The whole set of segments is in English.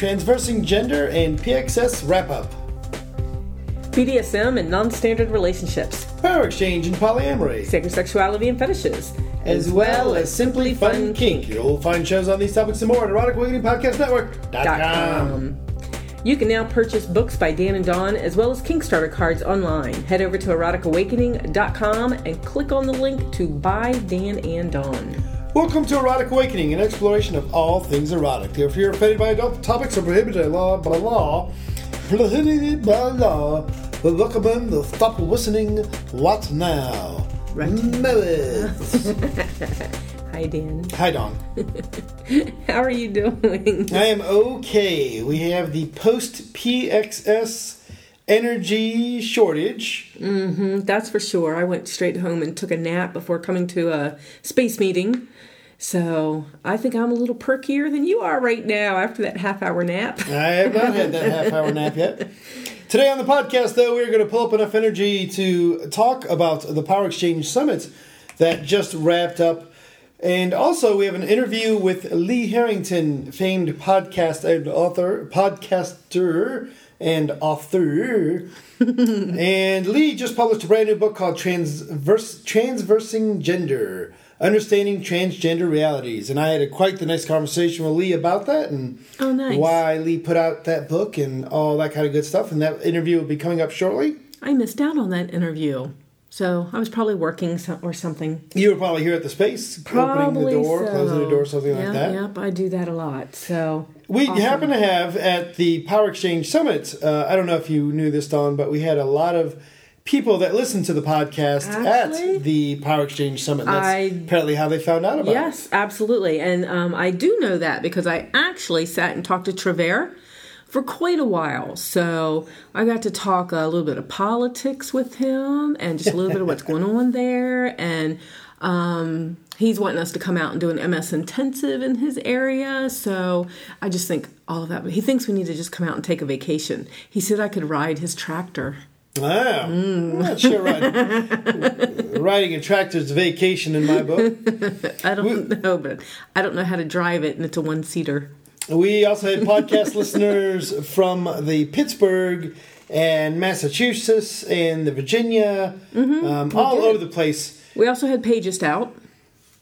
Transversing Gender, and PXS Wrap Up. BDSM and non standard relationships, Power Exchange and Polyamory. sacred sexuality and fetishes, As well as Simply Fun Kink. You'll find shows on these topics and more at Erotic Awakening Podcast Network.com. dot com. You can now purchase books by Dan and Dawn as well as Kickstarter cards online. Head over to eroticawakening.com and click on the link to buy Dan and Dawn. Welcome to Erotic Awakening, an exploration of all things erotic. If you're offended by adult topics or prohibited by law, by law, prohibited by law, we recommend to stop listening. What now? Right. Hi, Dan. Hi, Dawn. How are you doing? I am okay. We have the post PXS energy shortage. Mm-hmm, that's for sure. I went straight home and took a nap before coming to a space meeting. So I think I'm a little perkier than you are right now after that half hour nap. I have not had that half hour nap yet. Today on the podcast, though, we're going to pull up enough energy to talk about the Power Exchange Summit that just wrapped up. And also, we have an interview with Lee Harrington, famed podcast and author, podcaster and author. and Lee just published a brand new book called Transverse, Transversing Gender Understanding Transgender Realities. And I had a, quite the nice conversation with Lee about that and Oh, nice. why Lee put out that book and all that kind of good stuff. And that interview will be coming up shortly. I missed out on that interview. So I was probably working or something. You were probably here at the space, Probably opening the door, so. closing the door, something yeah, like that. Yep, I do that a lot. So We awesome. happen to have at the Power Exchange Summit. Uh, I don't know if you knew this, Dawn, but we had a lot of people that listen to the podcast Actually? at the Power Exchange Summit. That's I- apparently how they found out about it. Yes, absolutely. And um, I do know that because I actually sat and talked to Trevor for quite a while. So I got to talk a little bit of politics with him and just a little bit of what's going on there. And um, he's wanting us to come out and do an MS intensive in his area. So I just think all of that. But he thinks we need to just come out and take a vacation. He said I could ride his tractor. It. Ah, I'm not sure riding, riding a tractor's vacation in my book. I don't know, but I don't know how to drive it, and it's a one seater. We also had podcast listeners from the Pittsburgh and Massachusetts and the Virginia, Mm-hmm. um, all over the place. We also had Pages out.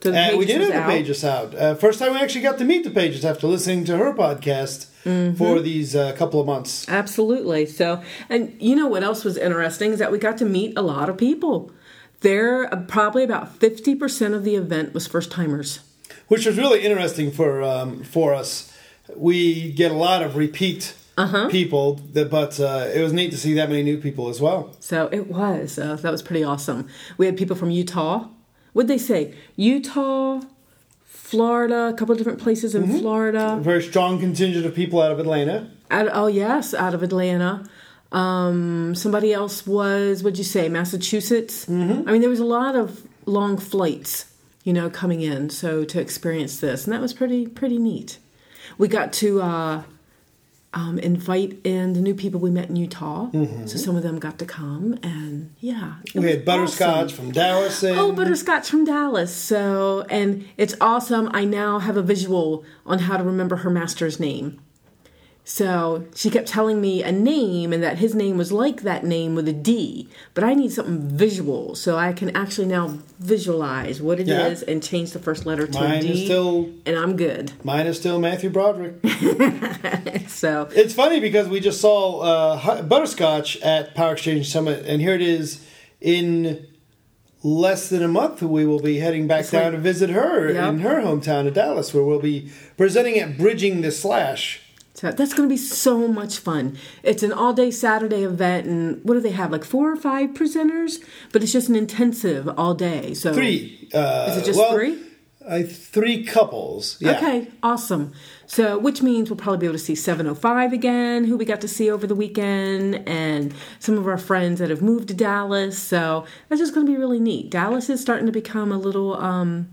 So the Uh, we did have the out. Pages out. Uh, first time we actually got to meet the Pages after listening to her podcast Mm-hmm. for these uh, couple of months. Absolutely. So, and you know what else was interesting is that we got to meet a lot of people. There, uh, probably about fifty percent of the event was first timers. which was really interesting for um, for us. We get a lot of repeat Uh-huh. people, that, but uh, it was neat to see that many new people as well. So it was. Uh, that was pretty awesome. We had people from Utah. What'd they say? Utah, Florida, a couple of different places in A Florida. very strong contingent of people out of Atlanta. Out, oh yes, out of Atlanta. Um, somebody else was. What'd you say? Massachusetts. Mm-hmm. I mean, there was a lot of long flights, you know, coming in. So to experience this, and that was pretty pretty neat. We got to uh, um, invite in the new people we met in Utah. So some of them got to come, and yeah, We had butterscotch awesome. from Dallas. And Oh, butterscotch from Dallas. So, and it's awesome. I now have a visual on how to remember her master's name. So she kept telling me a name and that his name was like that name with a D, but I need something visual so I can actually now visualize what it is Yeah. and change the first letter to Mine a D, is still and I'm good. mine is still Matthew Broderick. So it's funny because we just saw uh, butterscotch at Power Exchange Summit, and here it is in less than a month. We will be heading back It's down like- to visit her Yep. in her hometown of Dallas, where we'll be presenting at Bridging the Slash. So that's going to be so much fun. It's an all day Saturday event, and what do they have? Like four or five presenters, but it's just an intensive all day. So Three. Uh, Is it just well, three? Uh, three couples. Yeah. Okay, awesome. So, which means we'll probably be able to see 705 again, who we got to see over the weekend, and some of our friends that have moved to Dallas. So, that's just going to be really neat. Dallas is starting to become a little um,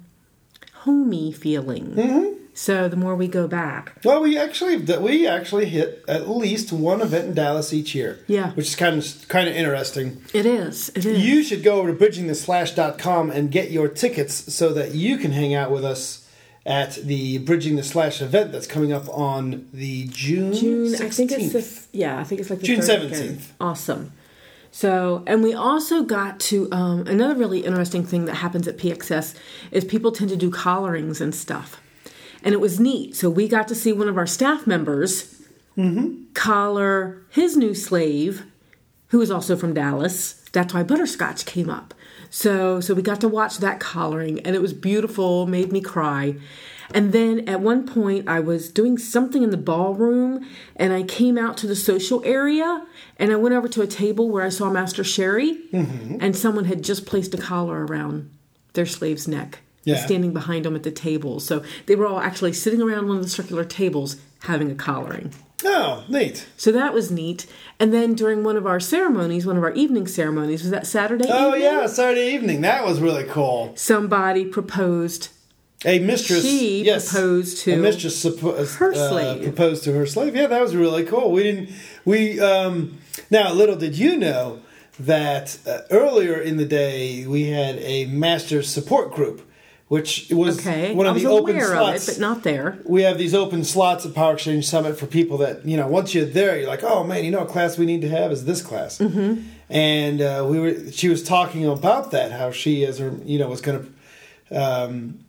homey feeling. Mm-hmm. So, the more we go back, Well, we actually we actually hit at least one event in Dallas each year. Yeah. Which is kind of kind of interesting. it is. It is. You should go over to bridgingtheslash.com and get your tickets so that you can hang out with us at the Bridging the Slash event that's coming up on the June June. 16th. I think it's the yeah. I think it's like the June 17th. weekend. Awesome. So, and we also got to um, another really interesting thing that happens at PXS is people tend to do collarings and stuff, and it was neat. So we got to see one of our staff members collar his new slave, who is also from Dallas. That's why butterscotch came up. So, so we got to watch that collaring, and it was beautiful. Made me cry. And then at one point, I was doing something in the ballroom, and I came out to the social area, and I went over to a table where I saw Master Sherry, mm-hmm. and someone had just placed a collar around their slave's neck, Yeah. standing behind them at the table. So they were all actually sitting around one of the circular tables having a collaring. Oh, neat. So that was neat. And then during one of our ceremonies, one of our evening ceremonies, was that Saturday evening? Oh, evening? yeah, Saturday evening. That was really cool. Somebody proposed. A mistress. She yes, proposed to a mistress suppo- her uh, slave. proposed to her slave. Yeah, that was really cool. We didn't. We um, now little did you know that uh, earlier in the day we had a master support group, which was Okay. one of was the open slots. of it, but not there. we have these open slots at Power Exchange Summit for people that you know. Once you're there, you're like, oh man, you know, a class we need to have is this class. Mm-hmm. And uh, we were. She was talking about that, how she, as her, you know, was going to um,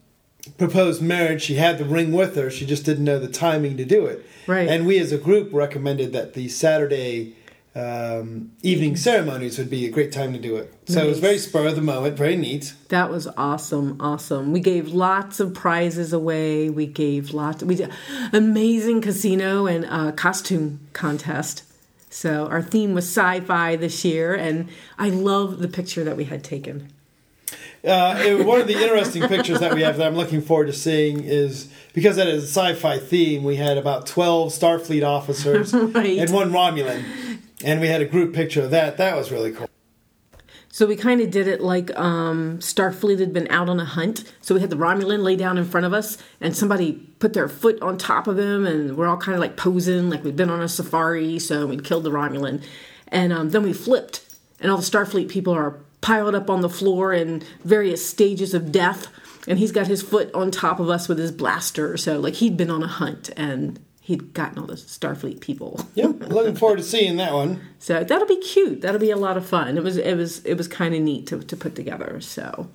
propose marriage. She had the ring with her. She just didn't know the timing to do it. Right. And we, as a group, recommended that the Saturday. Um, evening ceremonies would be a great time to do it. So it was very spur of the moment, very neat. That was awesome, awesome. We gave lots of prizes away. We gave lots. We did amazing casino and uh, costume contest. So our theme was sci-fi this year, and I love the picture that we had taken. Uh, it- one of the interesting pictures that we have that I'm looking forward to seeing is because that is a sci-fi theme. We had about 12 Starfleet officers Right. and one Romulan, and we had a group picture of that. That was really cool. So we kind of did it like um, Starfleet had been out on a hunt. So we had the Romulan lay down in front of us, and somebody put their foot on top of him, and we're all kind of like posing like we'd been on a safari. So we'd killed the Romulan, and um, then we flipped, and all the Starfleet people are piled up on the floor in various stages of death, and he's got his foot on top of us with his blaster. So like he'd been on a hunt, and he'd gotten all the Starfleet people. Yep, looking forward to seeing that one. So that'll be cute. That'll be a lot of fun. It was it was it was kind of neat to to put together. So,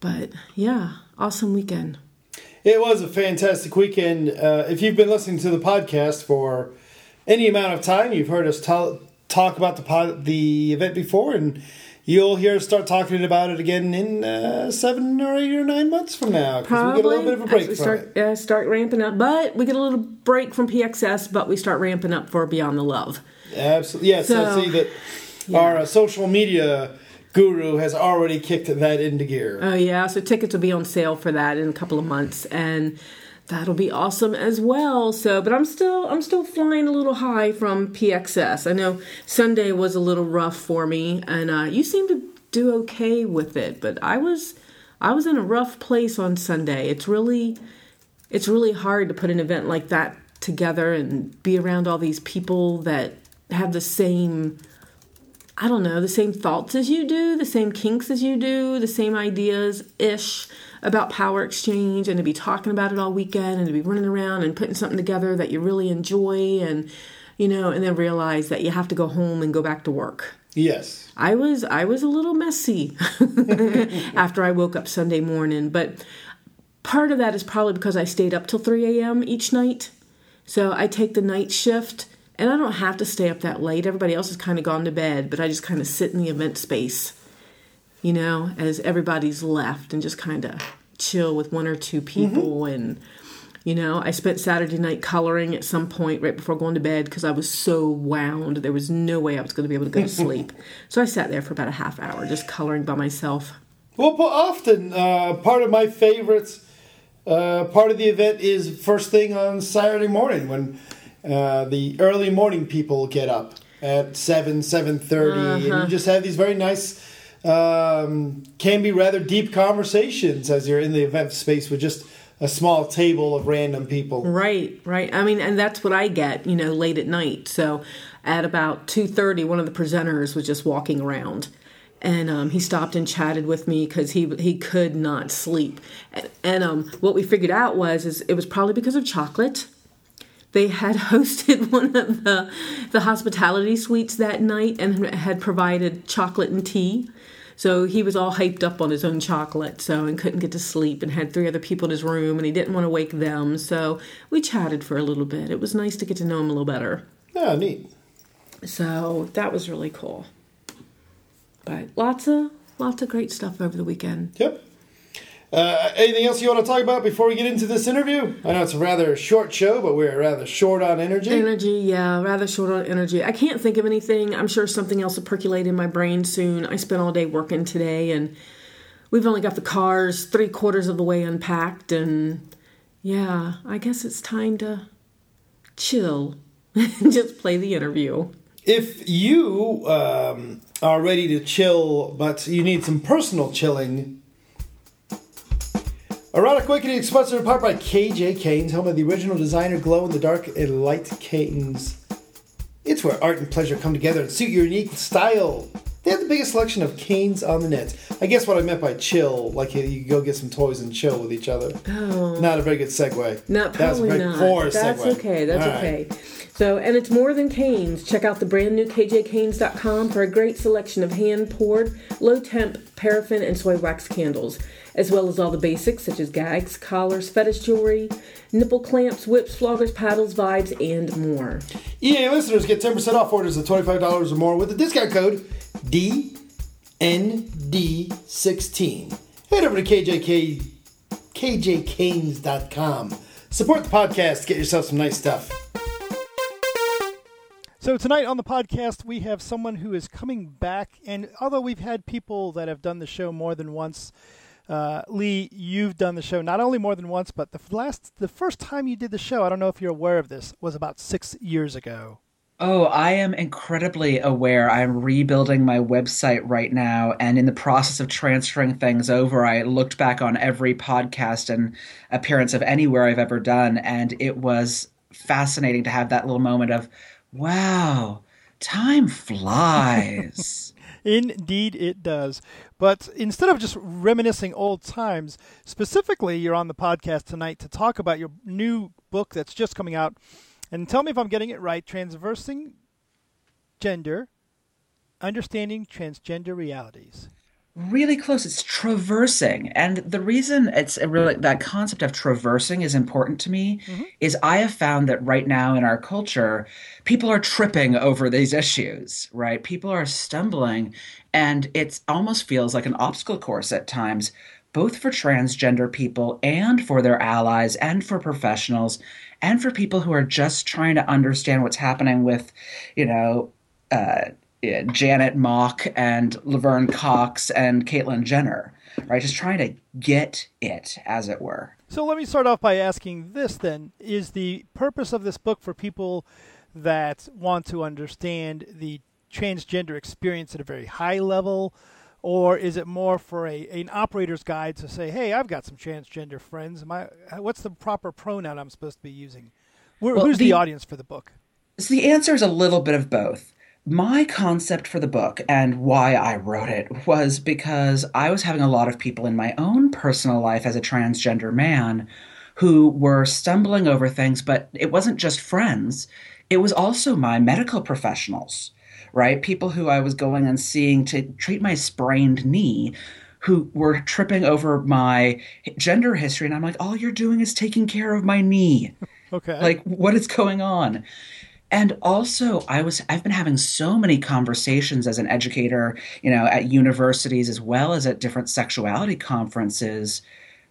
but yeah, awesome weekend. It was a fantastic weekend. Uh, if you've been listening to the podcast for any amount of time, you've heard us tell, talk about the pod, the event before, and you'll hear us start talking about it again in uh, seven or eight or nine months from now because we get a little bit of a break we from start it. uh, start ramping up. But we get a little break from PXS, but we start ramping up for Beyond the Love. Absolutely. Yes, I see that our uh, social media guru has already kicked that into gear. Oh yeah, so tickets will be on sale for that in a couple of months, and that'll be awesome as well. So, but I'm still I'm still flying a little high from PXS. I know Sunday was a little rough for me, and uh, you seem to do okay with it, but I was I was in a rough place on Sunday. It's really it's really hard to put an event like that together and be around all these people that have the same I don't know, the same thoughts as you do, the same kinks as you do, the same ideas ish about power exchange, and to be talking about it all weekend and to be running around and putting something together that you really enjoy and you know, and then realize that you have to go home and go back to work. Yes. I was I was a little messy after I woke up Sunday morning, but part of that is probably because I stayed up till 3 a.m. each night. So I take the night shift and I don't have to stay up that late. Everybody else has kind of gone to bed, but I just kind of sit in the event space, you know, as everybody's left and just kind of chill with one or two people and you know, I spent Saturday night coloring at some point right before going to bed because I was so wound. There was no way I was going to be able to go to sleep. so I sat there for about a half hour just coloring by myself. Well, often uh, part of my favorites, uh, part of the event is first thing on Saturday morning when uh, the early morning people get up at seven, seven and you just have these very nice, um, can be rather deep conversations as you're in the event space with just a small table of random people. Right, right. I mean, and that's what I get, you know, late at night. So at about 2:30 one of the presenters was just walking around and um, he stopped and chatted with me because he he could not sleep. And, and um, what we figured out was is it was probably because of chocolate. They had hosted one of the the hospitality suites that night and had provided chocolate and tea. So he was all hyped up on his own chocolate, so and couldn't get to sleep, and had three other people in his room, and he didn't want to wake them. So we chatted for a little bit. It was nice to get to know him a little better. Yeah, neat. So that was really cool. But lots of lots of great stuff over the weekend. Yep. Uh, anything else you want to talk about before we get into this interview? I know it's a rather short show, but we're rather short on energy. Energy, yeah, rather short on energy. I can't think of anything. I'm sure something else will percolate in my brain soon. I spent all day working today, and we've only got the cars three quarters of the way unpacked, and yeah, I guess it's time to chill and just play the interview. If you um, are ready to chill, but you need some personal chilling, Erotic Awakening is sponsored in part by KJ Canes, home of the original designer glow in the dark and light canes. It's where art and pleasure come together to suit your unique style. They have the biggest selection of canes on the net. I guess what I meant by chill, like you, you go get some toys and chill with each other. Oh. Not a very good segue. No, That was a probably very not. poor That's segue. okay. That's All right. okay. So, and it's more than canes. Check out the brand new KJCanes.com for a great selection of hand poured, low temp paraffin and soy wax candles, as well as all the basics such as gags, collars, fetish jewelry, nipple clamps, whips, floggers, paddles, vibes, and more. EA listeners get 10% off orders of $25 or more with the discount code DND16. Head over to KJK, KJCanes.com. Support the podcast. Get yourself some nice stuff. So tonight on the podcast, we have someone who is coming back, and although we've had people that have done the show more than once, uh, Lee, you've done the show not only more than once, but the last, the first time you did the show, I don't know if you're aware of this, was about six years ago. Oh, I am incredibly aware. I'm rebuilding my website right now, and in the process of transferring things over, I looked back on every podcast and appearance of anywhere I've ever done, and it was fascinating to have that little moment of, wow, time flies. Indeed, it does. But instead of just reminiscing old times, specifically, you're on the podcast tonight to talk about your new book that's just coming out. And tell me if I'm getting it right Transversing Gender, Understanding Transgender Realities. Really close. It's traversing, and the reason it's a really that concept of traversing is important to me is I have found that right now in our culture, people are tripping over these issues. Right, people are stumbling, and it almost feels like an obstacle course at times, both for transgender people and for their allies and for professionals and for people who are just trying to understand what's happening with, you know. Uh, Janet Mock and Laverne Cox and Caitlyn Jenner, right? Just trying to get it, as it were. So let me start off by asking this then Is the purpose of this book for people that want to understand the transgender experience at a very high level? Or is it more for a an operator's guide to say, "Hey, I've got some transgender friends. I, what's the proper pronoun I'm supposed to be using?" Where, Well, who's the, the- audience for the book? So the answer is a little bit of both. My concept for the book and why I wrote it was because I was having a lot of people in my own personal life as a transgender man who were stumbling over things, but it wasn't just friends, it was also my medical professionals, right? People who I was going and seeing to treat my sprained knee who were tripping over my gender history. And I'm like, all you're doing is taking care of my knee Okay. like what is going on and also i was i've been having so many conversations as an educator you know at universities as well as at different sexuality conferences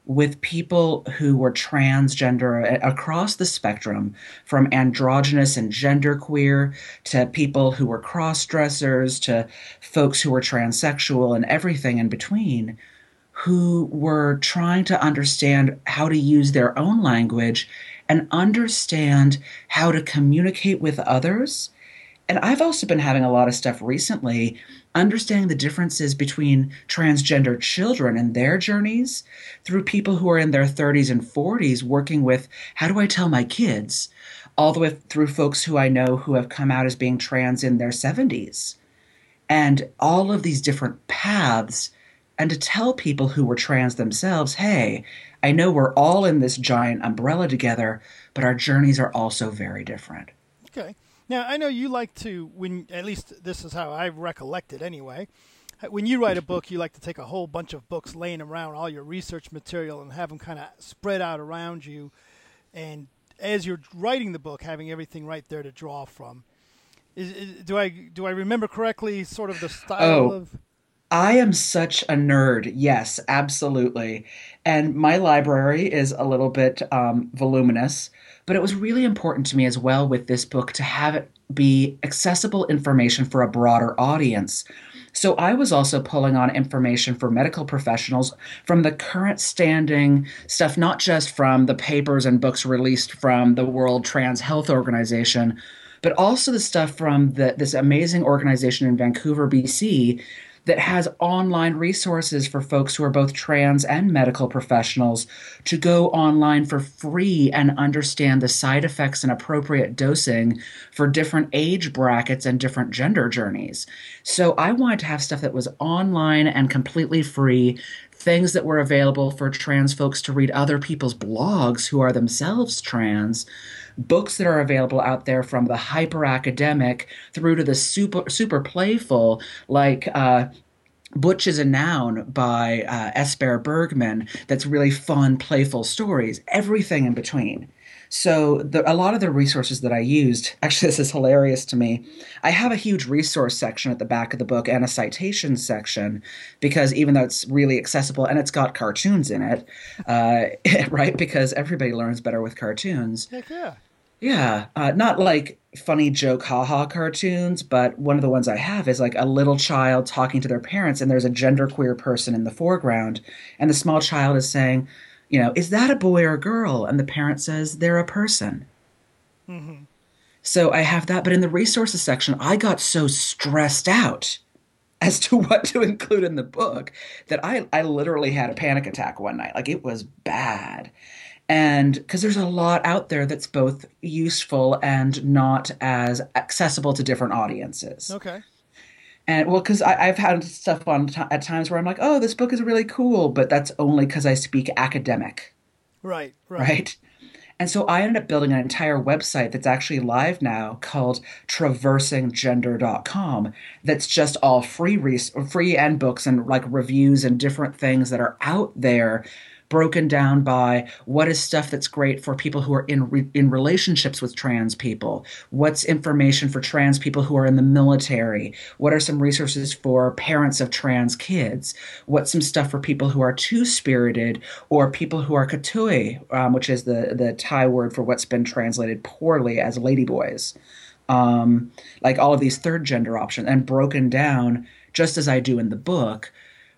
with people who were transgender uh, across the spectrum from androgynous and genderqueer to people who were cross dressers to folks who were transsexual and everything in between who were trying to understand how to use their own language and understand how to communicate with others. And I've also been having a lot of stuff recently understanding the differences between transgender children and their journeys through people who are in their 30s and 40s working with how do I tell my kids, all the way through folks who I know who have come out as being trans in their 70s and all of these different paths and to tell people who were trans themselves, hey, I know we're all in this giant umbrella together, but our journeys are also very different. Okay. Now, I know you like to, when at least this is how I recollect it anyway. When you write a book, you like to take a whole bunch of books laying around all your research material and have them kind of spread out around you. And as you're writing the book, having everything right there to draw from. Is, is, do I do I remember correctly? Sort of the style oh, of. I am such a nerd. Yes, absolutely. And my library is a little bit um, voluminous, but it was really important to me as well with this book to have it be accessible information for a broader audience. So I was also pulling on information for medical professionals from the current standing stuff, not just from the papers and books released from the World Trans Health Organization, but also the stuff from the, this amazing organization in Vancouver, BC, that has online resources for folks who are both trans and medical professionals to go online for free and understand the side effects and appropriate dosing for different age brackets and different gender journeys. So I wanted to have stuff that was online and completely free things that were available for trans folks to read other people's blogs who are themselves trans books that are available out there from the hyper academic through to the super super playful like uh, Butch is a Noun by uh, S. Bear Bergman that's really fun, playful stories, everything in between. So the, a lot of the resources that I used, actually, this is hilarious to me. I have a huge resource section at the back of the book and a citation section because even though it's really accessible and it's got cartoons in it, uh, right? Because everybody learns better with cartoons. Heck yeah. Yeah, uh, not like funny joke haha cartoons, but one of the ones I have is like a little child talking to their parents, and there's a genderqueer person in the foreground, and the small child is saying, you know, is that a boy or a girl? And the parent says they're a person. Mm-hmm. So I have that, but in the resources section, I got so stressed out as to what to include in the book that I, I literally had a panic attack one night. Like it was bad and because there's a lot out there that's both useful and not as accessible to different audiences. Okay. And well, because I've had stuff on t- at times where I'm like, oh, this book is really cool, but that's only because I speak academic. Right, right. Right. And so I ended up building an entire website that's actually live now called traversinggender.com that's just all free res- free and books and like reviews and different things that are out there broken down by what is stuff that's great for people who are in re- in relationships with trans people? What's information for trans people who are in the military? What are some resources for parents of trans kids? What's some stuff for people who are two-spirited or people who are kathoey um, which is the the thai word for what's been translated poorly as ladyboys um, like all of these third gender options and broken down just as i do in the book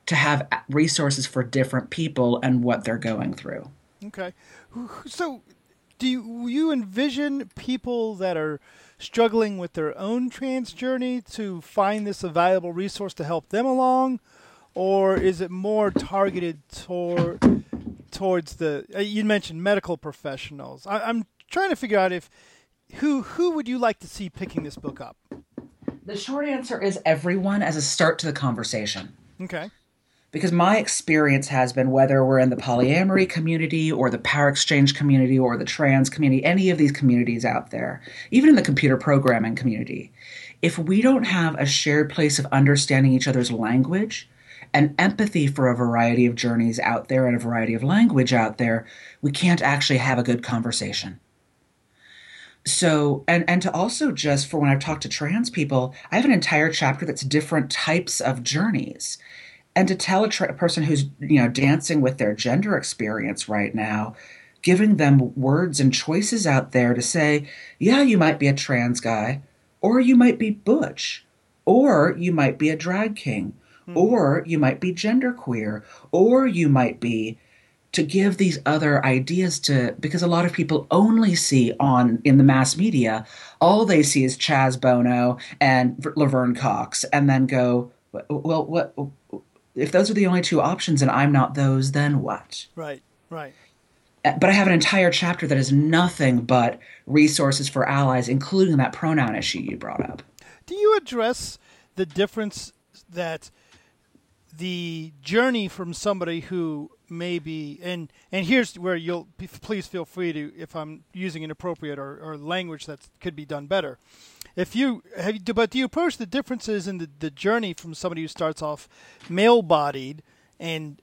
to have resources for different people and what they're going through. Okay. So, do you, you envision people that are struggling with their own trans journey to find this a valuable resource to help them along? Or is it more targeted toward towards the uh, you mentioned medical professionals? I, I'm trying to figure out if who who would you like to see picking this book up? The short answer is everyone as a start to the conversation. Okay because my experience has been whether we're in the polyamory community or the power exchange community or the trans community, any of these communities out there, even in the computer programming community, if we don't have a shared place of understanding each other's language and empathy for a variety of journeys out there and a variety of language out there, we can't actually have a good conversation. So and and to also just for when i've talked to trans people i have an entire chapter that's different types of journeys and to tell a, tra- person who's you know dancing with their gender experience right now giving them words and choices out there to say yeah you might be a trans guy or you might be butch or you might be a drag king hmm. or you might be genderqueer or you might be to give these other ideas to because a lot of people only see on in the mass media all they see is Chaz Bono and Laverne Cox and then go well what if those are the only two options and I'm not those, then what? Right, right. Uh, but I have an entire chapter that is nothing but resources for allies, including that pronoun issue you brought up. Do you address the difference that the journey from somebody who may be and and here's where you'll please feel free to if I'm using inappropriate or, or language that could be done better. If you have, but do you approach the differences in the, the journey from somebody who starts off male-bodied and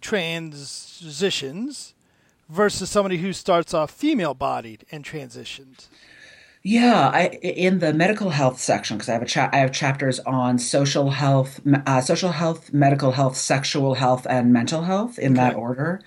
transitions versus somebody who starts off female-bodied and transitions? Yeah, I, in the medical health section because I have a cha- I have chapters on social health, uh, social health, medical health, sexual health, and mental health in okay. that order.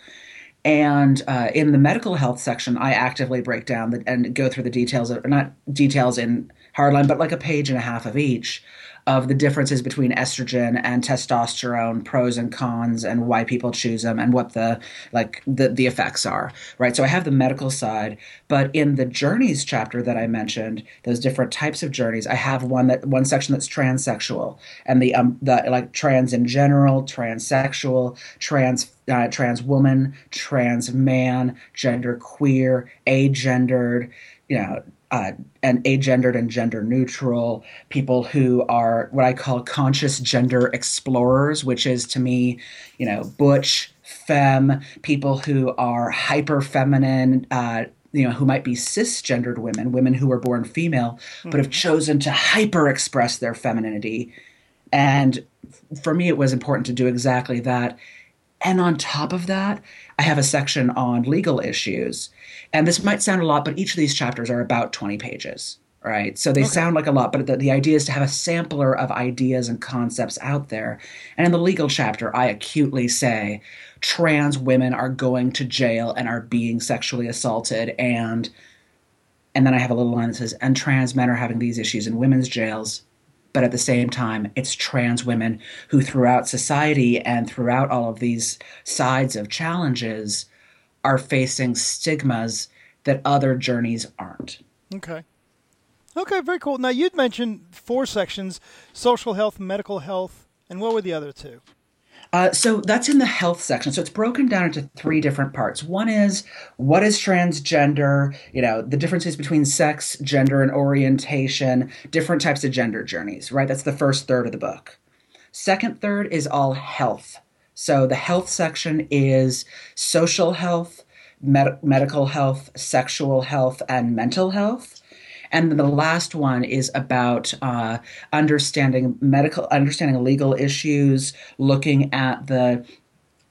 And uh, in the medical health section, I actively break down the, and go through the details, of, not details in hardline, but like a page and a half of each of the differences between estrogen and testosterone, pros and cons, and why people choose them, and what the like the the effects are. Right. So I have the medical side, but in the journeys chapter that I mentioned, those different types of journeys, I have one that one section that's transsexual, and the um the like trans in general, transsexual, trans uh, trans woman, trans man, gender queer, agendered, you know, uh, and agendered and gender neutral, people who are what I call conscious gender explorers, which is to me, you know, butch, femme, people who are hyper feminine, uh, you know, who might be cisgendered women, women who were born female, mm-hmm. but have mm-hmm. chosen to hyper express their femininity. And for me, it was important to do exactly that. And on top of that, I have a section on legal issues and this might sound a lot, but each of these chapters are about 20 pages, right? So they okay. sound like a lot, but the, the idea is to have a sampler of ideas and concepts out there. And in the legal chapter, I acutely say trans women are going to jail and are being sexually assaulted and and then I have a little line that says, and trans men are having these issues in women's jails. But at the same time, it's trans women who, throughout society and throughout all of these sides of challenges, are facing stigmas that other journeys aren't. Okay. Okay, very cool. Now you'd mentioned four sections: social health, medical health, and what were the other two? Uh, so that's in the health section. So it's broken down into three different parts. One is what is transgender, you know, the differences between sex, gender, and orientation, different types of gender journeys, right? That's the first third of the book. Second third is all health. So the health section is social health, med- medical health, sexual health, and mental health. And then the last one is about uh, understanding medical, understanding legal issues, looking at the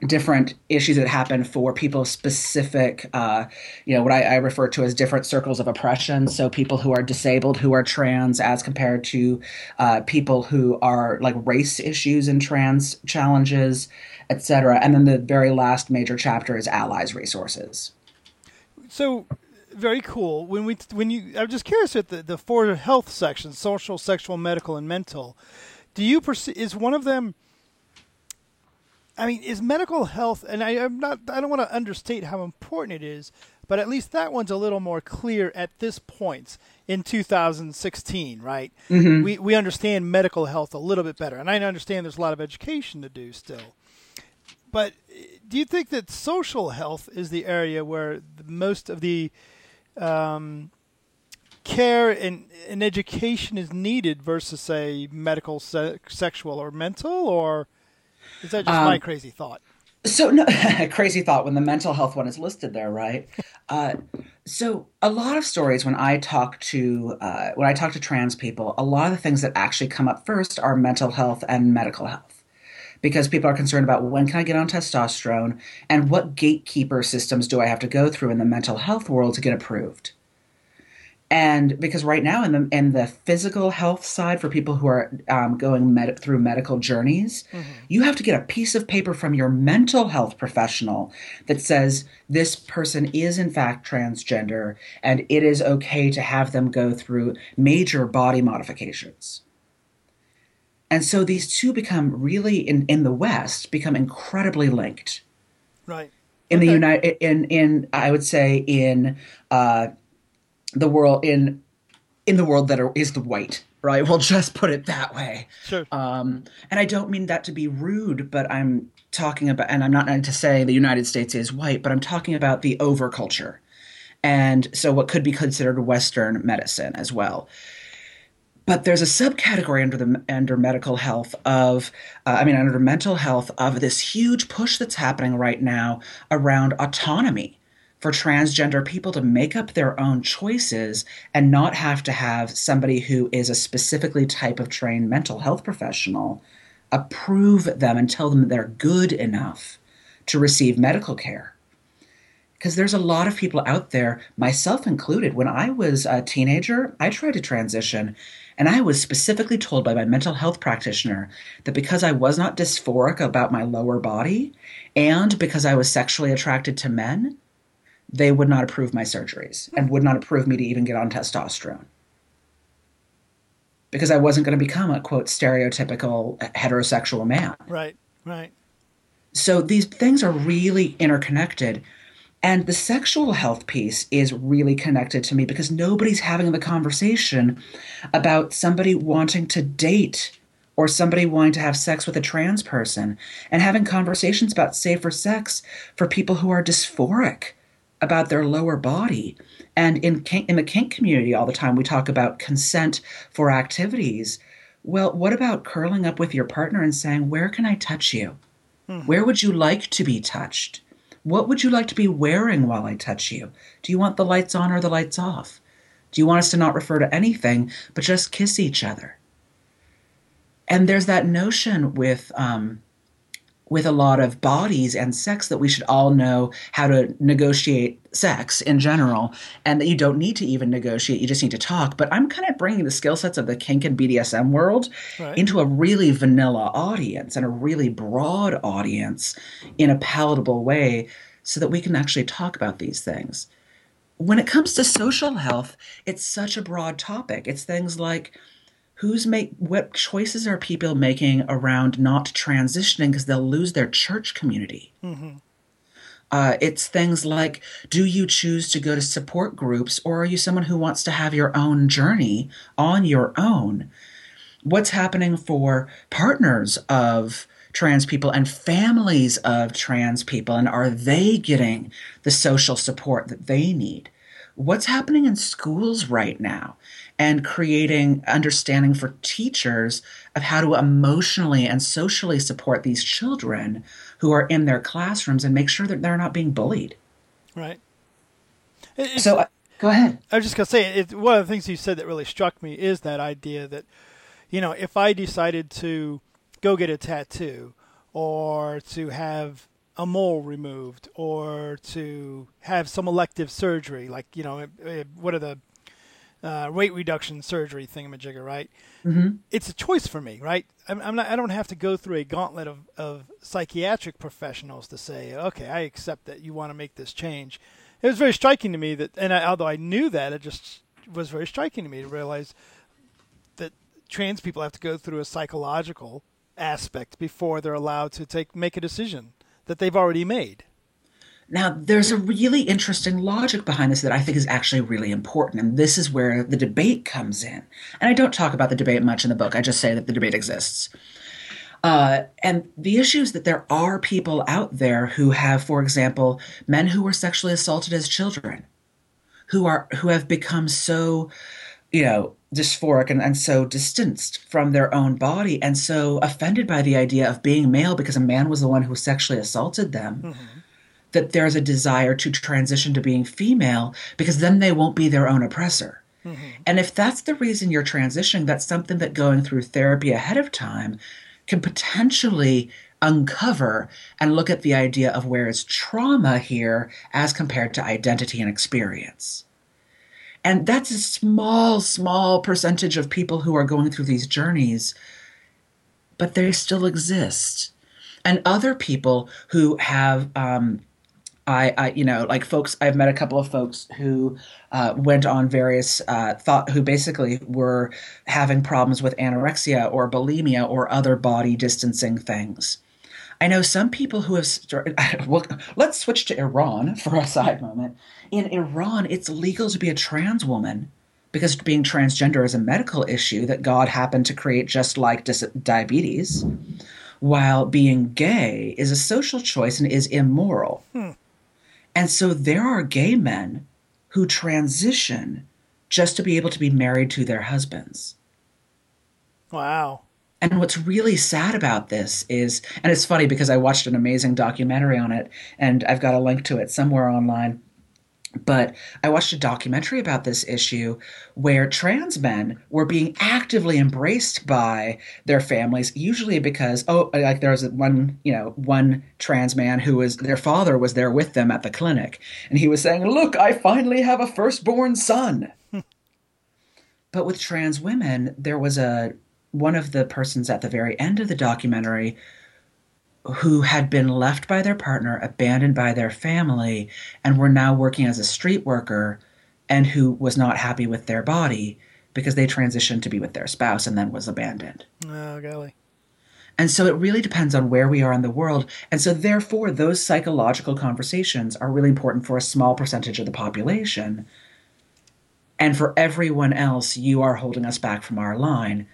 different issues that happen for people specific uh, you know what I, I, refer to as different circles of oppression. So people who are disabled who are trans as compared to uh, people who are like race issues and trans challenges etc and then the very last major chapter is allies resources. So very cool when we when you i'm just curious at the, the four health sections social sexual medical and mental do you perceive is one of them I mean, is medical health, and I, am not, I don't want to understate how important it is, but at least that one's a little more clear at this point in 2016, right? Mm-hmm. We, we understand medical health a little bit better, and I understand there's a lot of education to do still. But do you think that social health is the area where most of the um, care and, and education is needed versus, say, medical, se- sexual, or mental, or – is that just um, my crazy thought? So no, crazy thought when the mental health one is listed there, right? Uh, so a lot of stories when I talk to uh, when I talk to trans people, a lot of the things that actually come up first are mental health and medical health, because people are concerned about when can I get on testosterone? And what gatekeeper systems do I have to go through in the mental health world to get approved? And because right now in the in the physical health side for people who are um, going med- through medical journeys mm-hmm. you have to get a piece of paper from your mental health professional that says this person is in fact transgender and it is okay to have them go through major body modifications and so these two become really in, in the west become incredibly linked. Right. In okay. the united in in i would say in uh, the world in in the world that are, is the white right? We'll just put it that way. Sure. Um, and i don't mean that to be rude but i'm talking about and i'm not to say the united states is white but i'm talking about the overculture. And so what could be considered western medicine as well but there's a subcategory under the under medical health of uh, i mean under mental health of this huge push that's happening right now around autonomy for transgender people to make up their own choices and not have to have somebody who is a specifically type of trained mental health professional approve them and tell them they're good enough to receive medical care. Because there's a lot of people out there myself included when i was a teenager i tried to transition and I was specifically told by my mental health practitioner that because I was not dysphoric about my lower body and because I was sexually attracted to men, they would not approve my surgeries and would not approve me to even get on testosterone. Because I wasn't going to become a quote stereotypical uh, heterosexual man. Right, right. So these things are really interconnected. And the sexual health piece is really connected to me because nobody's having the conversation about somebody wanting to date or somebody wanting to have sex with a trans person and having conversations about safer sex for people who are dysphoric about their lower body. And in kink, in the kink community all the time we talk about consent for activities. Well, what about curling up with your partner and saying, "Where can I touch you? Hmm. Where would you like to be touched?" What would you like to be wearing while I touch you? Do you want the lights on or the lights off? Do you want us to not refer to anything but just kiss each other? And there's that notion with um, with a lot of bodies and sex that we should all know how to negotiate sex in general and that you don't need to even negotiate you just need to talk. But i'm kind of bringing the skill sets of the kink and bdsm world right. into a really vanilla audience and a really broad audience in a palatable way so that we can actually talk about these things. When it comes to social health it's such a broad topic. It's things like who's make what choices are people making around not transitioning because they'll lose their church community mm-hmm. uh, it's things like do you choose to go to support groups or are you someone who wants to have your own journey on your own what's happening for partners of trans people and families of trans people and are they getting the social support that they need what's happening in schools right now and creating understanding for teachers of how to emotionally and socially support these children who are in their classrooms and make sure that they're not being bullied. Right. It's, so uh, go ahead. I was just going to say, it, one of the things you said that really struck me is that idea that, you know, if I decided to go get a tattoo or to have a mole removed or to have some elective surgery, like, you know, what are the uh, weight reduction surgery thingamajigger, right? Mm-hmm. It's a choice for me, right? I'm, I'm, not. I don't have to go through a gauntlet of, of psychiatric professionals to say, okay, I accept that you want to make this change. It was very striking to me that, and I, although I knew that, it just was very striking to me to realize that trans people have to go through a psychological aspect before they're allowed to take make a decision that they've already made. Now, there's a really interesting logic behind this that I think is actually really important, and this is where the debate comes in. And I don't talk about the debate much in the book, I just say that the debate exists. Uh, and the issue is that there are people out there who have, for example, men who were sexually assaulted as children, who are who have become so, you know, dysphoric and, and so distanced from their own body and so offended by the idea of being male because a man was the one who sexually assaulted them. Mm-hmm that there's a desire to transition to being female because then they won't be their own oppressor. Mm-hmm. And if that's the reason you're transitioning, that's something that going through therapy ahead of time can potentially uncover and look at the idea of where is trauma here as compared to identity and experience. And that's a small, small percentage of people who are going through these journeys, but they still exist. And other people who have um, I, I, you know, like folks, I've met a couple of folks who uh, went on various uh, thought, who basically were having problems with anorexia or bulimia or other body distancing things. I know some people who have started. Well, let's switch to Iran for a side moment. In Iran, it's legal to be a trans woman because being transgender is a medical issue that God happened to create just like dis- diabetes, while being gay is a social choice and is immoral. Hmm. And so there are gay men who transition just to be able to be married to their husbands. Wow. And what's really sad about this is, and it's funny because I watched an amazing documentary on it, and I've got a link to it somewhere online. But I watched a documentary about this issue where trans men were being actively embraced by their families, usually because, oh, like there was one, you know, one trans man who was, their father was there with them at the clinic. And he was saying, Look, I finally have a firstborn son. but with trans women, there was a, one of the persons at the very end of the documentary who had been left by their partner, abandoned by their family, and were now working as a street worker and who was not happy with their body because they transitioned to be with their spouse and then was abandoned. Oh, golly. And so it really depends on where we are in the world. And so, therefore, those psychological conversations are really important for a small percentage of the population. And for everyone else, you are holding us back from our line.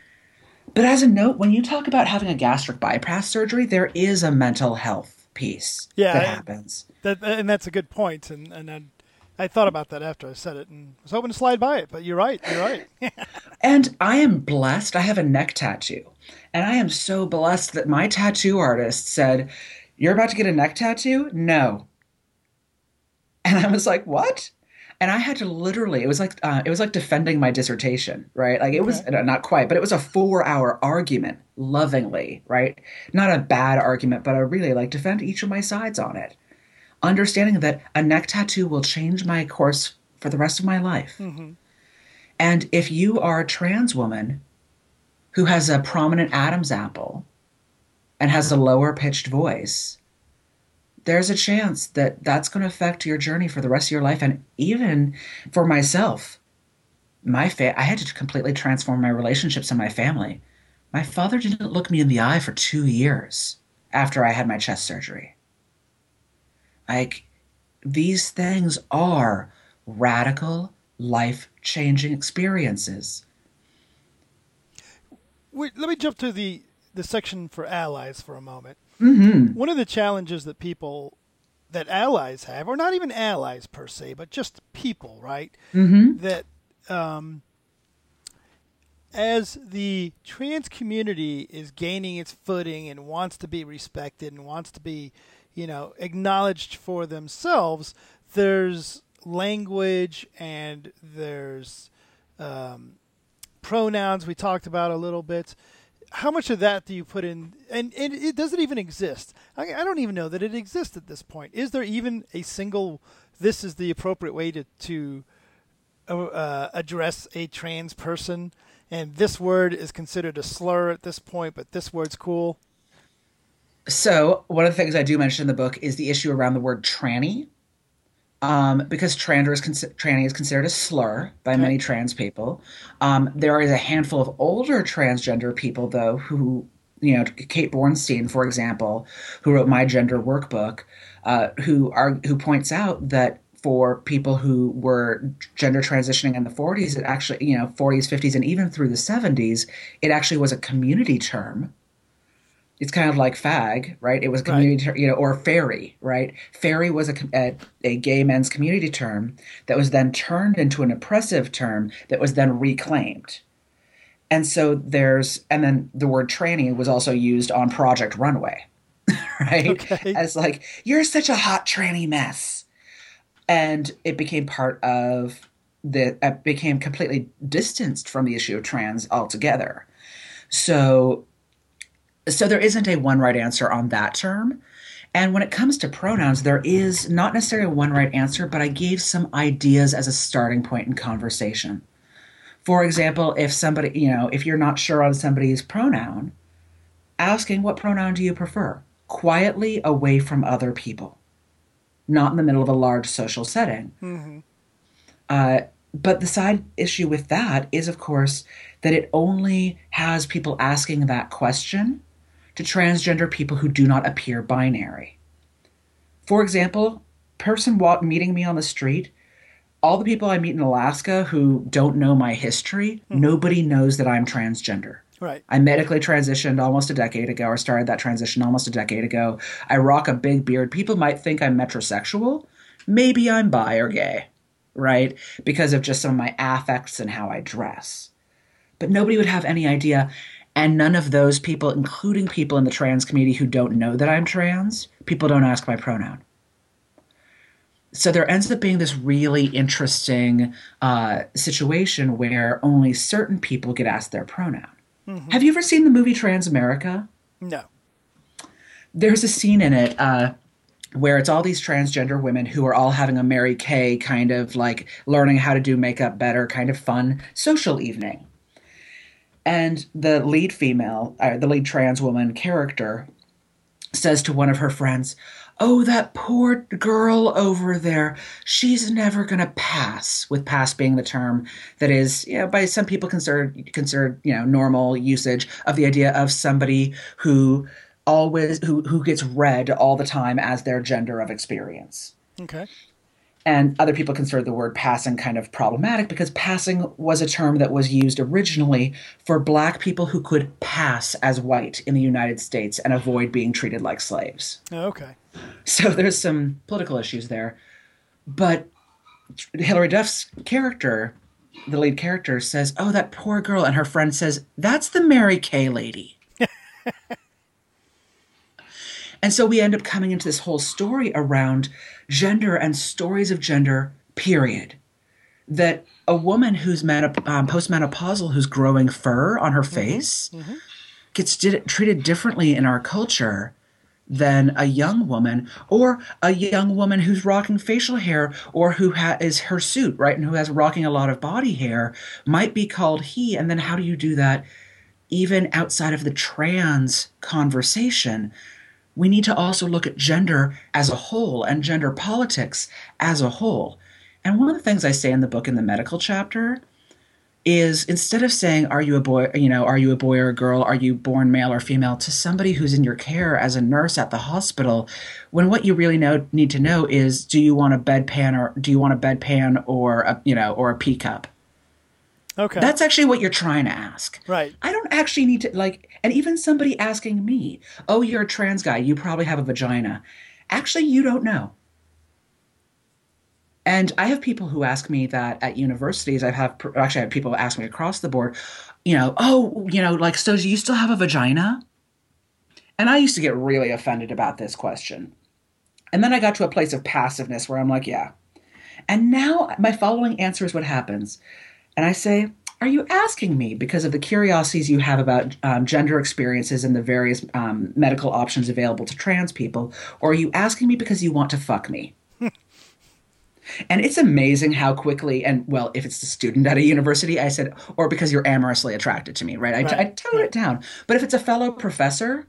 But as a note, when you talk about having a gastric bypass surgery, there is a mental health piece Yeah, that I- happens. That, and that's a good point. And, and I, I thought about that after I said it and was hoping to slide by it, but you're right. You're right. And I am blessed. I have a neck tattoo. And I am so blessed that my tattoo artist said, You're about to get a neck tattoo? No. And I was like, What? And I had to literally, it was like, uh, it was like defending my dissertation, right? Like it was uh, not quite, but it was a four hour argument, lovingly, right? Not a bad argument, but I really like defend each of my sides on it. Understanding that a neck tattoo will change my course for the rest of my life. And if you are a trans woman who has a prominent Adam's apple and has a lower pitched voice, there's a chance that that's going to affect your journey for the rest of your life. And even for myself, my fa- I had to completely transform my relationships and my family. My father didn't look me in the eye for two years after I had my chest surgery. Like, these things are radical, life changing experiences. Wait, let me jump to the, the section for allies for a moment. Mm-hmm. One of the challenges that people, that allies have, or not even allies per se, but just people, right? Mm-hmm. That um, as the trans community is gaining its footing and wants to be respected and wants to be, you know, acknowledged for themselves, there's language and there's um, pronouns we talked about a little bit. How much of that do you put in? And, and it doesn't even exist. I, I don't even know that it exists at this point. Is there even a single? This is the appropriate way to to uh, address a trans person, and this word is considered a slur at this point, but this word's cool. So, one of the things I do mention in the book is the issue around the word tranny. Um, because transgender is consi- tranny is considered a slur by many trans people. Um, there is a handful of older transgender people, though, who, you know, Kate Bornstein, for example, who wrote my gender workbook, uh, who are who points out that for people who were gender transitioning in the 40s, it actually, you know, 40s, 50s, and even through the 70s, it actually was a community term it's kind of like fag, right? It was community, ter- you know, or fairy, right? Fairy was a, a, a gay men's community term that was then turned into an oppressive term that was then reclaimed. And so there's, and then the word tranny was also used on Project Runway, right? Okay. As like, you're such a hot tranny mess. And it became part of the, it became completely distanced from the issue of trans altogether. So so there isn't a one right answer on that term. And when it comes to pronouns, there is not necessarily one right answer, but I gave some ideas as a starting point in conversation. For example, if somebody, you know, if you're not sure on somebody's pronoun, asking what pronoun do you prefer? Quietly away from other people, not in the middle of a large social setting. Uh, but the side issue with that is, of course, that it only has people asking that question to transgender people who do not appear binary. For example, person walk, meeting me on the street, all the people I meet in Alaska who don't know my history, hmm. nobody knows that I'm transgender. Right. I medically transitioned almost a decade ago, or started that transition almost a decade ago. I rock a big beard. People might think I'm metrosexual. Maybe I'm bi or gay, right? Because of just some of my affects and how I dress. But nobody would have any idea. And none of those people, including people in the trans community who don't know that I'm trans, people don't ask my pronoun. So there ends up being this really interesting uh, situation where only certain people get asked their pronoun. Mm-hmm. Have you ever seen the movie Transamerica? No. There's a scene in it uh, where it's all these transgender women who are all having a Mary Kay kind of like learning how to do makeup better, kind of fun social evening. And the lead female, uh, the lead trans woman character, says to one of her friends, Oh, that poor girl over there. She's never going to pass, with pass being the term that is, you know, by some people considered, considered, you know, normal usage of the idea of somebody who always who who gets read all the time as their gender of experience. Okay. And other people consider the word passing kind of problematic because passing was a term that was used originally for black people who could pass as white in the United States and avoid being treated like slaves. Oh, okay. So there's some political issues there. But Hilary Duff's character, the lead character, says, Oh, that poor girl. And her friend says, That's the Mary Kay lady. And so we end up coming into this whole story around gender and stories of gender, period. That a woman who's menop- um, postmenopausal, who's growing fur on her mm-hmm. face, mm-hmm. gets treated differently in our culture than a young woman or a young woman who's rocking facial hair or who ha- is hirsute, right? And who has rocking a lot of body hair might be called he. And then how do you do that even outside of the trans conversation? We need to also look at gender as a whole and gender politics as a whole. And one of the things I say in the book in the medical chapter is instead of saying are you a boy you know are you a boy or a girl? Are you born male or female? to somebody who's in your care as a nurse at the hospital when what you really know need to know is do you want a bedpan or do you want a bedpan or a you know or a pee cup Okay. That's actually what you're trying to ask. Right. I don't actually need to like and even somebody asking me, "Oh, you're a trans guy, you probably have a vagina." Actually, you don't know. And I have people who ask me that at universities. I have actually I have people ask me across the board, you know, "Oh, you know, like so do you still have a vagina?" And I used to get really offended about this question. And then I got to a place of passiveness where I'm like, "Yeah." And now my following answer is what happens. And I say, Are you asking me because of the curiosities you have about um, gender experiences and the various um, medical options available to trans people? Or are you asking me because you want to fuck me? and it's amazing how quickly, and well, if it's a student at a university, I said, or because you're amorously attracted to me, right? I, right. I tone it down. But if it's a fellow professor,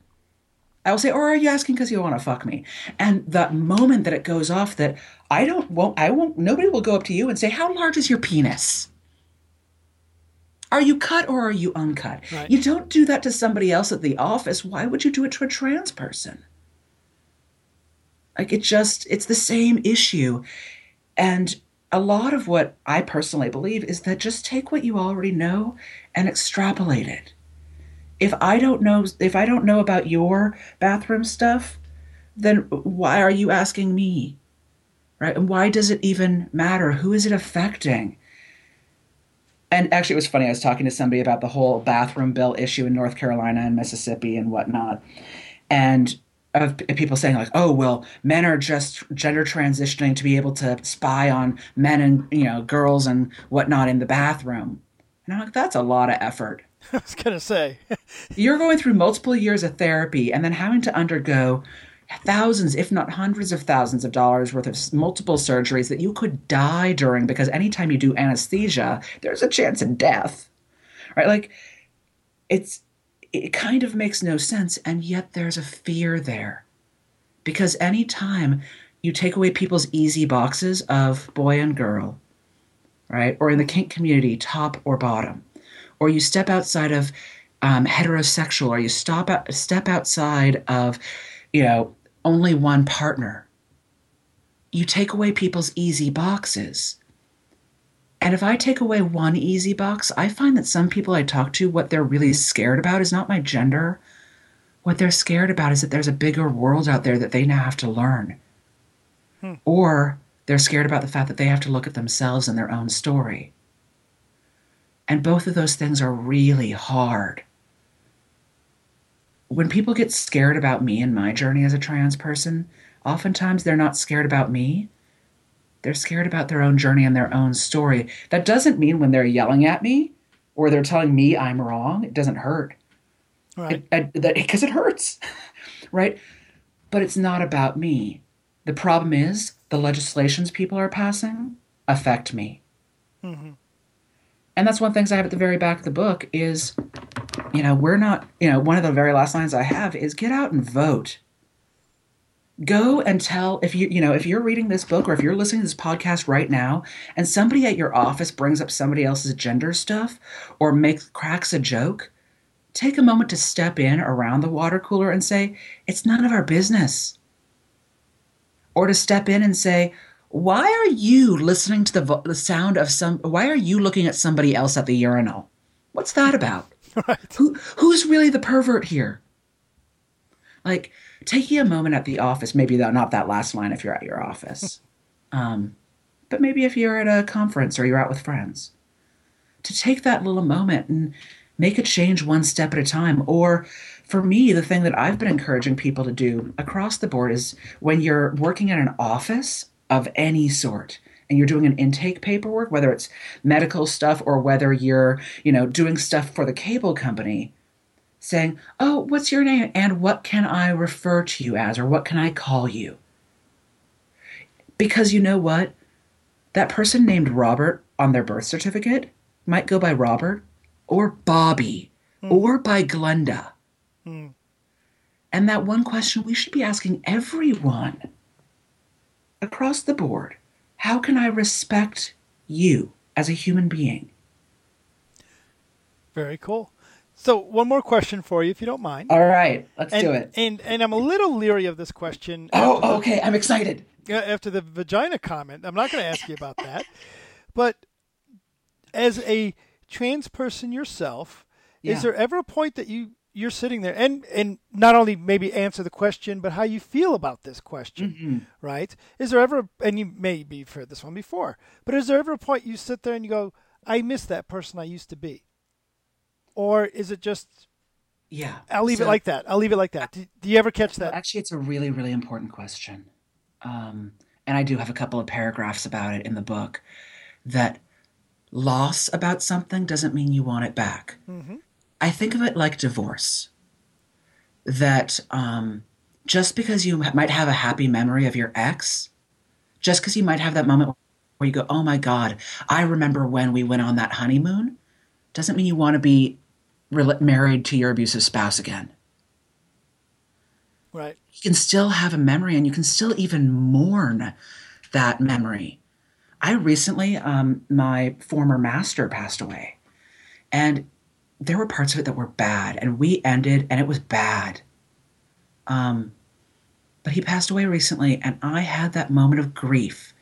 I will say, or are you asking because you want to fuck me? And the moment that it goes off that I don't won't I won't nobody will go up to you and say, How large is your penis? Are you cut or are you uncut? Right. You don't do that to somebody else at the office. Why would you do it to a trans person? Like it just, it's the same issue. And a lot of what I personally believe is that just take what you already know and extrapolate it. If I don't know if I don't know about your bathroom stuff, then why are you asking me? Right? And why does it even matter? Who is it affecting? And actually, it was funny. I was talking to somebody about the whole bathroom bill issue in North Carolina and Mississippi and whatnot, and of people saying like, "Oh, well, men are just gender transitioning to be able to spy on men and you know girls and whatnot in the bathroom," and I'm like, "That's a lot of effort." I was gonna say, you're going through multiple years of therapy and then having to undergo thousands, if not hundreds of thousands of dollars worth of multiple surgeries that you could die during because anytime you do anesthesia, there's a chance of death. Right? Like it's it kind of makes no sense and yet there's a fear there. Because anytime you take away people's easy boxes of boy and girl, right? Or in the kink community, top or bottom, or you step outside of um, heterosexual, or you stop out, step outside of, you know, only one partner. You take away people's easy boxes. And if I take away one easy box, I find that some people I talk to, what they're really scared about is not my gender. What they're scared about is that there's a bigger world out there that they now have to learn. Hmm. Or they're scared about the fact that they have to look at themselves and their own story. And both of those things are really hard. When people get scared about me and my journey as a trans person, oftentimes they're not scared about me. They're scared about their own journey and their own story. That doesn't mean when they're yelling at me or they're telling me I'm wrong, it doesn't hurt. Right. Because it, it, it hurts, right? But it's not about me. The problem is the legislations people are passing affect me. Mm-hmm. And that's one of the things I have at the very back of the book is, you know, we're not, you know, one of the very last lines I have is get out and vote. Go and tell if you, you know, if you're reading this book or if you're listening to this podcast right now and somebody at your office brings up somebody else's gender stuff or makes cracks a joke, take a moment to step in around the water cooler and say, it's none of our business. Or to step in and say, why are you listening to the, vo- the sound of some why are you looking at somebody else at the urinal? What's that about? Right. who who's really the pervert here? Like taking a moment at the office maybe not that last line if you're at your office um, but maybe if you're at a conference or you're out with friends to take that little moment and make a change one step at a time. Or for me the thing that i've been encouraging people to do across the board is when you're working in an office of any sort. And you're doing an intake paperwork whether it's medical stuff or whether you're you know doing stuff for the cable company saying oh what's your name? And what can i refer to you as? Or what can i call you? Because you know what? That person named robert on their birth certificate might go by robert or bobby mm. or by glenda. Mm. and that one question we should be asking everyone across the board, how can I respect you as a human being? Very cool. So one more question for you, if you don't mind. All right, let's and, do it. And and I'm a little leery of this question. Oh, okay, I'm excited. After the vagina comment, I'm not going to ask you about that. But as a trans person yourself, yeah. is there ever a point that you you're sitting there and and not only maybe answer the question but how you feel about this question mm-hmm. right is there ever and you may be heard this one before but is there ever a point you sit there and you go i miss that person i used to be or is it just yeah i'll leave so, it like that i'll leave it like that do, do, you ever catch that actually it's a really really important question um, and i do have a couple of paragraphs about it in the book that loss about something doesn't mean you want it back mm-hmm. I think of it like divorce. That um, just because you might have a happy memory of your ex, just because you might have that moment where you go, oh my God, I remember when we went on that honeymoon, doesn't mean you want to be re- married to your abusive spouse again. Right. You can still have a memory and you can still even mourn that memory. I recently, um, my former master passed away. And there were parts of it that were bad, and we ended, and it was bad. Um, but he passed away recently, and I had that moment of grief,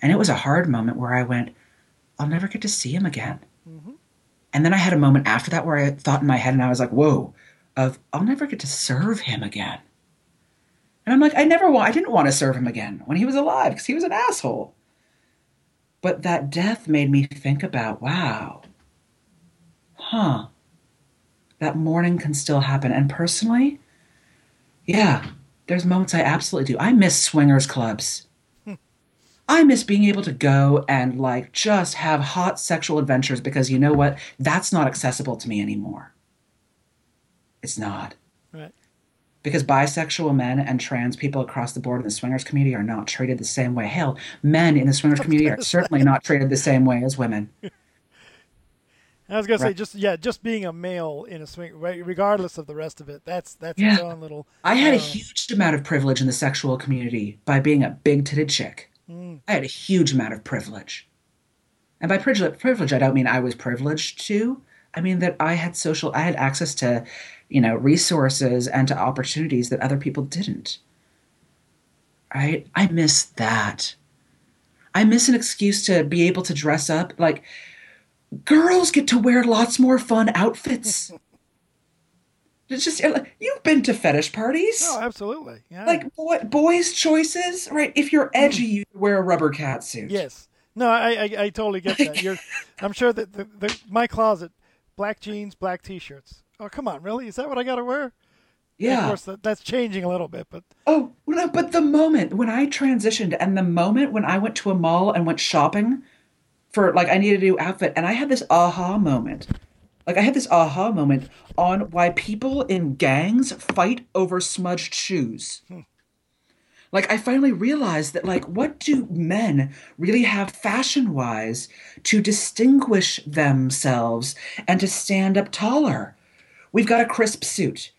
and it was a hard moment where I went, "I'll never get to see him again." Mm-hmm. And then I had a moment after that where I thought in my head, and I was like, "Whoa!" Of I'll never get to serve him again. And I'm like, I never want, I didn't want to serve him again when he was alive because he was an asshole. But that death made me think about, wow, huh, that mourning can still happen. And personally, yeah, there's moments I absolutely do. I miss swingers clubs. Hmm. I miss being able to go and like just have hot sexual adventures because you know what? That's not accessible to me anymore. It's not. Right. Because bisexual men and trans people across the board in the swingers community are not treated the same way. Hell, men in the swingers community are certainly not treated the same way as women. I was gonna right. say just yeah, just being a male in a swing, regardless of the rest of it. That's that's yeah. its own little. I had uh, a huge amount of privilege in the sexual community by being a big titted chick. Mm. I had a huge amount of privilege, and by privilege, privilege, I don't mean I was privileged to. I mean that I had social, I had access to, you know, resources and to opportunities that other people didn't. Right? I miss that. I miss an excuse to be able to dress up like girls get to wear lots more fun outfits. it's just you've been to fetish parties. Oh, absolutely. Yeah. Like boy, boys' choices, right? If you're edgy, mm. you wear a rubber cat suit. Yes. No, I I, I totally get that. You're, I'm sure that the, the, my closet, black jeans, black t-shirts. Oh come on, really? Is that what I got to wear? Yeah. Of course, that, that's changing a little bit, but Oh, no, but the moment when I transitioned and the moment when I went to a mall and went shopping for like I needed a new outfit and I had this aha moment. Like I had this aha moment on why people in gangs fight over smudged shoes. Hmm. Like I finally realized that like what do men really have fashion-wise to distinguish themselves and to stand up taller? We've got a crisp suit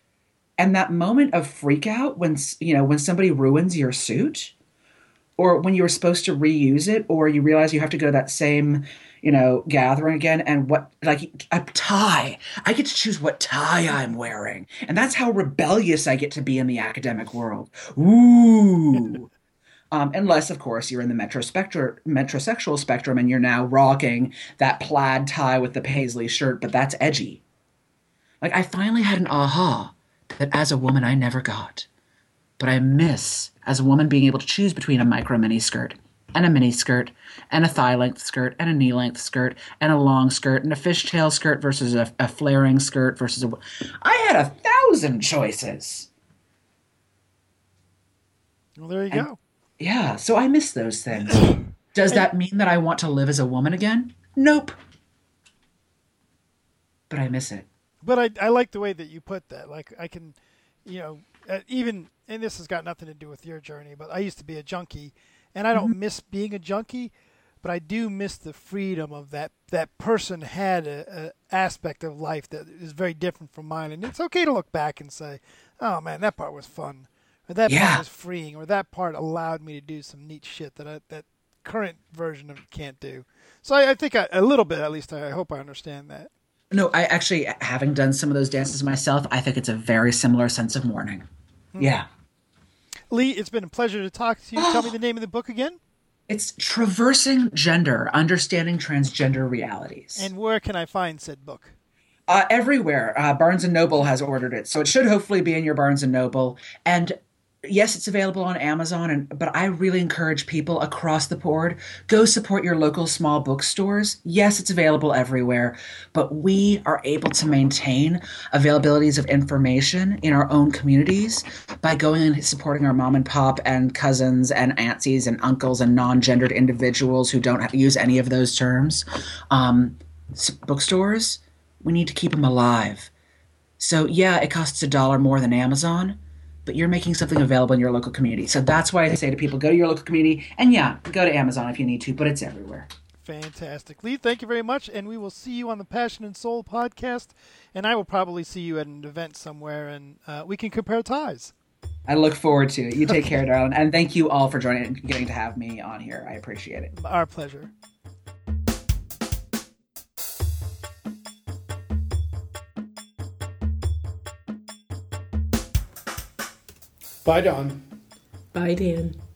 and that moment of freak out when you know when somebody ruins your suit or when you were supposed to reuse it or you realize you have to go to that same you know gathering again and what like a tie. I get to choose what tie i'm wearing. And that's how rebellious i get to be in the academic world. Ooh. Um, unless of course you're in the metrosexual spectrum and you're now rocking that plaid tie with the paisley shirt but that's edgy. Like I finally had an aha that as a woman I never got. But I miss as a woman being able to choose between a micro mini skirt and a mini skirt and a thigh length skirt and a knee length skirt and a long skirt and a fishtail skirt versus a, a flaring skirt versus a. I had a thousand choices. well, there you go. Yeah, so I miss those things. Does that mean that I want to live as a woman again? Nope. But I miss it. But I, I like the way that you put that. Like I can, you know, uh, even and this has got nothing to do with your journey, but I used to be a junkie, and I don't mm-hmm. miss being a junkie, but I do miss the freedom of that. That person had a, a aspect of life that is very different from mine, and it's okay to look back and say, "Oh man, that part was fun," or "That Yeah. part was freeing," or "That part allowed me to do some neat shit that I, that current version of it can't do." So I, I think I, a little bit, at least, I hope I understand that. No, I actually, having done some of those dances myself, I think it's a very similar sense of mourning. Hmm. Yeah. Lee, it's been a pleasure to talk to you. Tell me the name of the book again. It's traversing gender, understanding transgender realities. And where can I find said book? uh, everywhere, uh, Barnes and Noble has ordered it, so it should hopefully be in your Barnes and Noble. And yes, it's available on Amazon. And but I really encourage people across the board go support your local small bookstores. Yes, it's available everywhere, but we are able to maintain availabilities of information in our own communities by going and supporting our mom and pop and cousins and aunties and uncles and non-gendered individuals who don't use any of those terms. Um, bookstores, we need to keep them alive. So yeah, it costs a dollar more than Amazon, but you're making something available in your local community. So that's why I say to people, go to your local community, and yeah, go to Amazon if you need to, but it's everywhere. Fantastic. Lee, thank you very much. And we will see you on the Passion and Soul podcast. And I will probably see you at an event somewhere and uh, we can compare ties. I look forward to it. You take care, darling, and thank you all for joining and getting to have me on here. I appreciate it. Our pleasure. Bye, Dawn. Bye, Dan.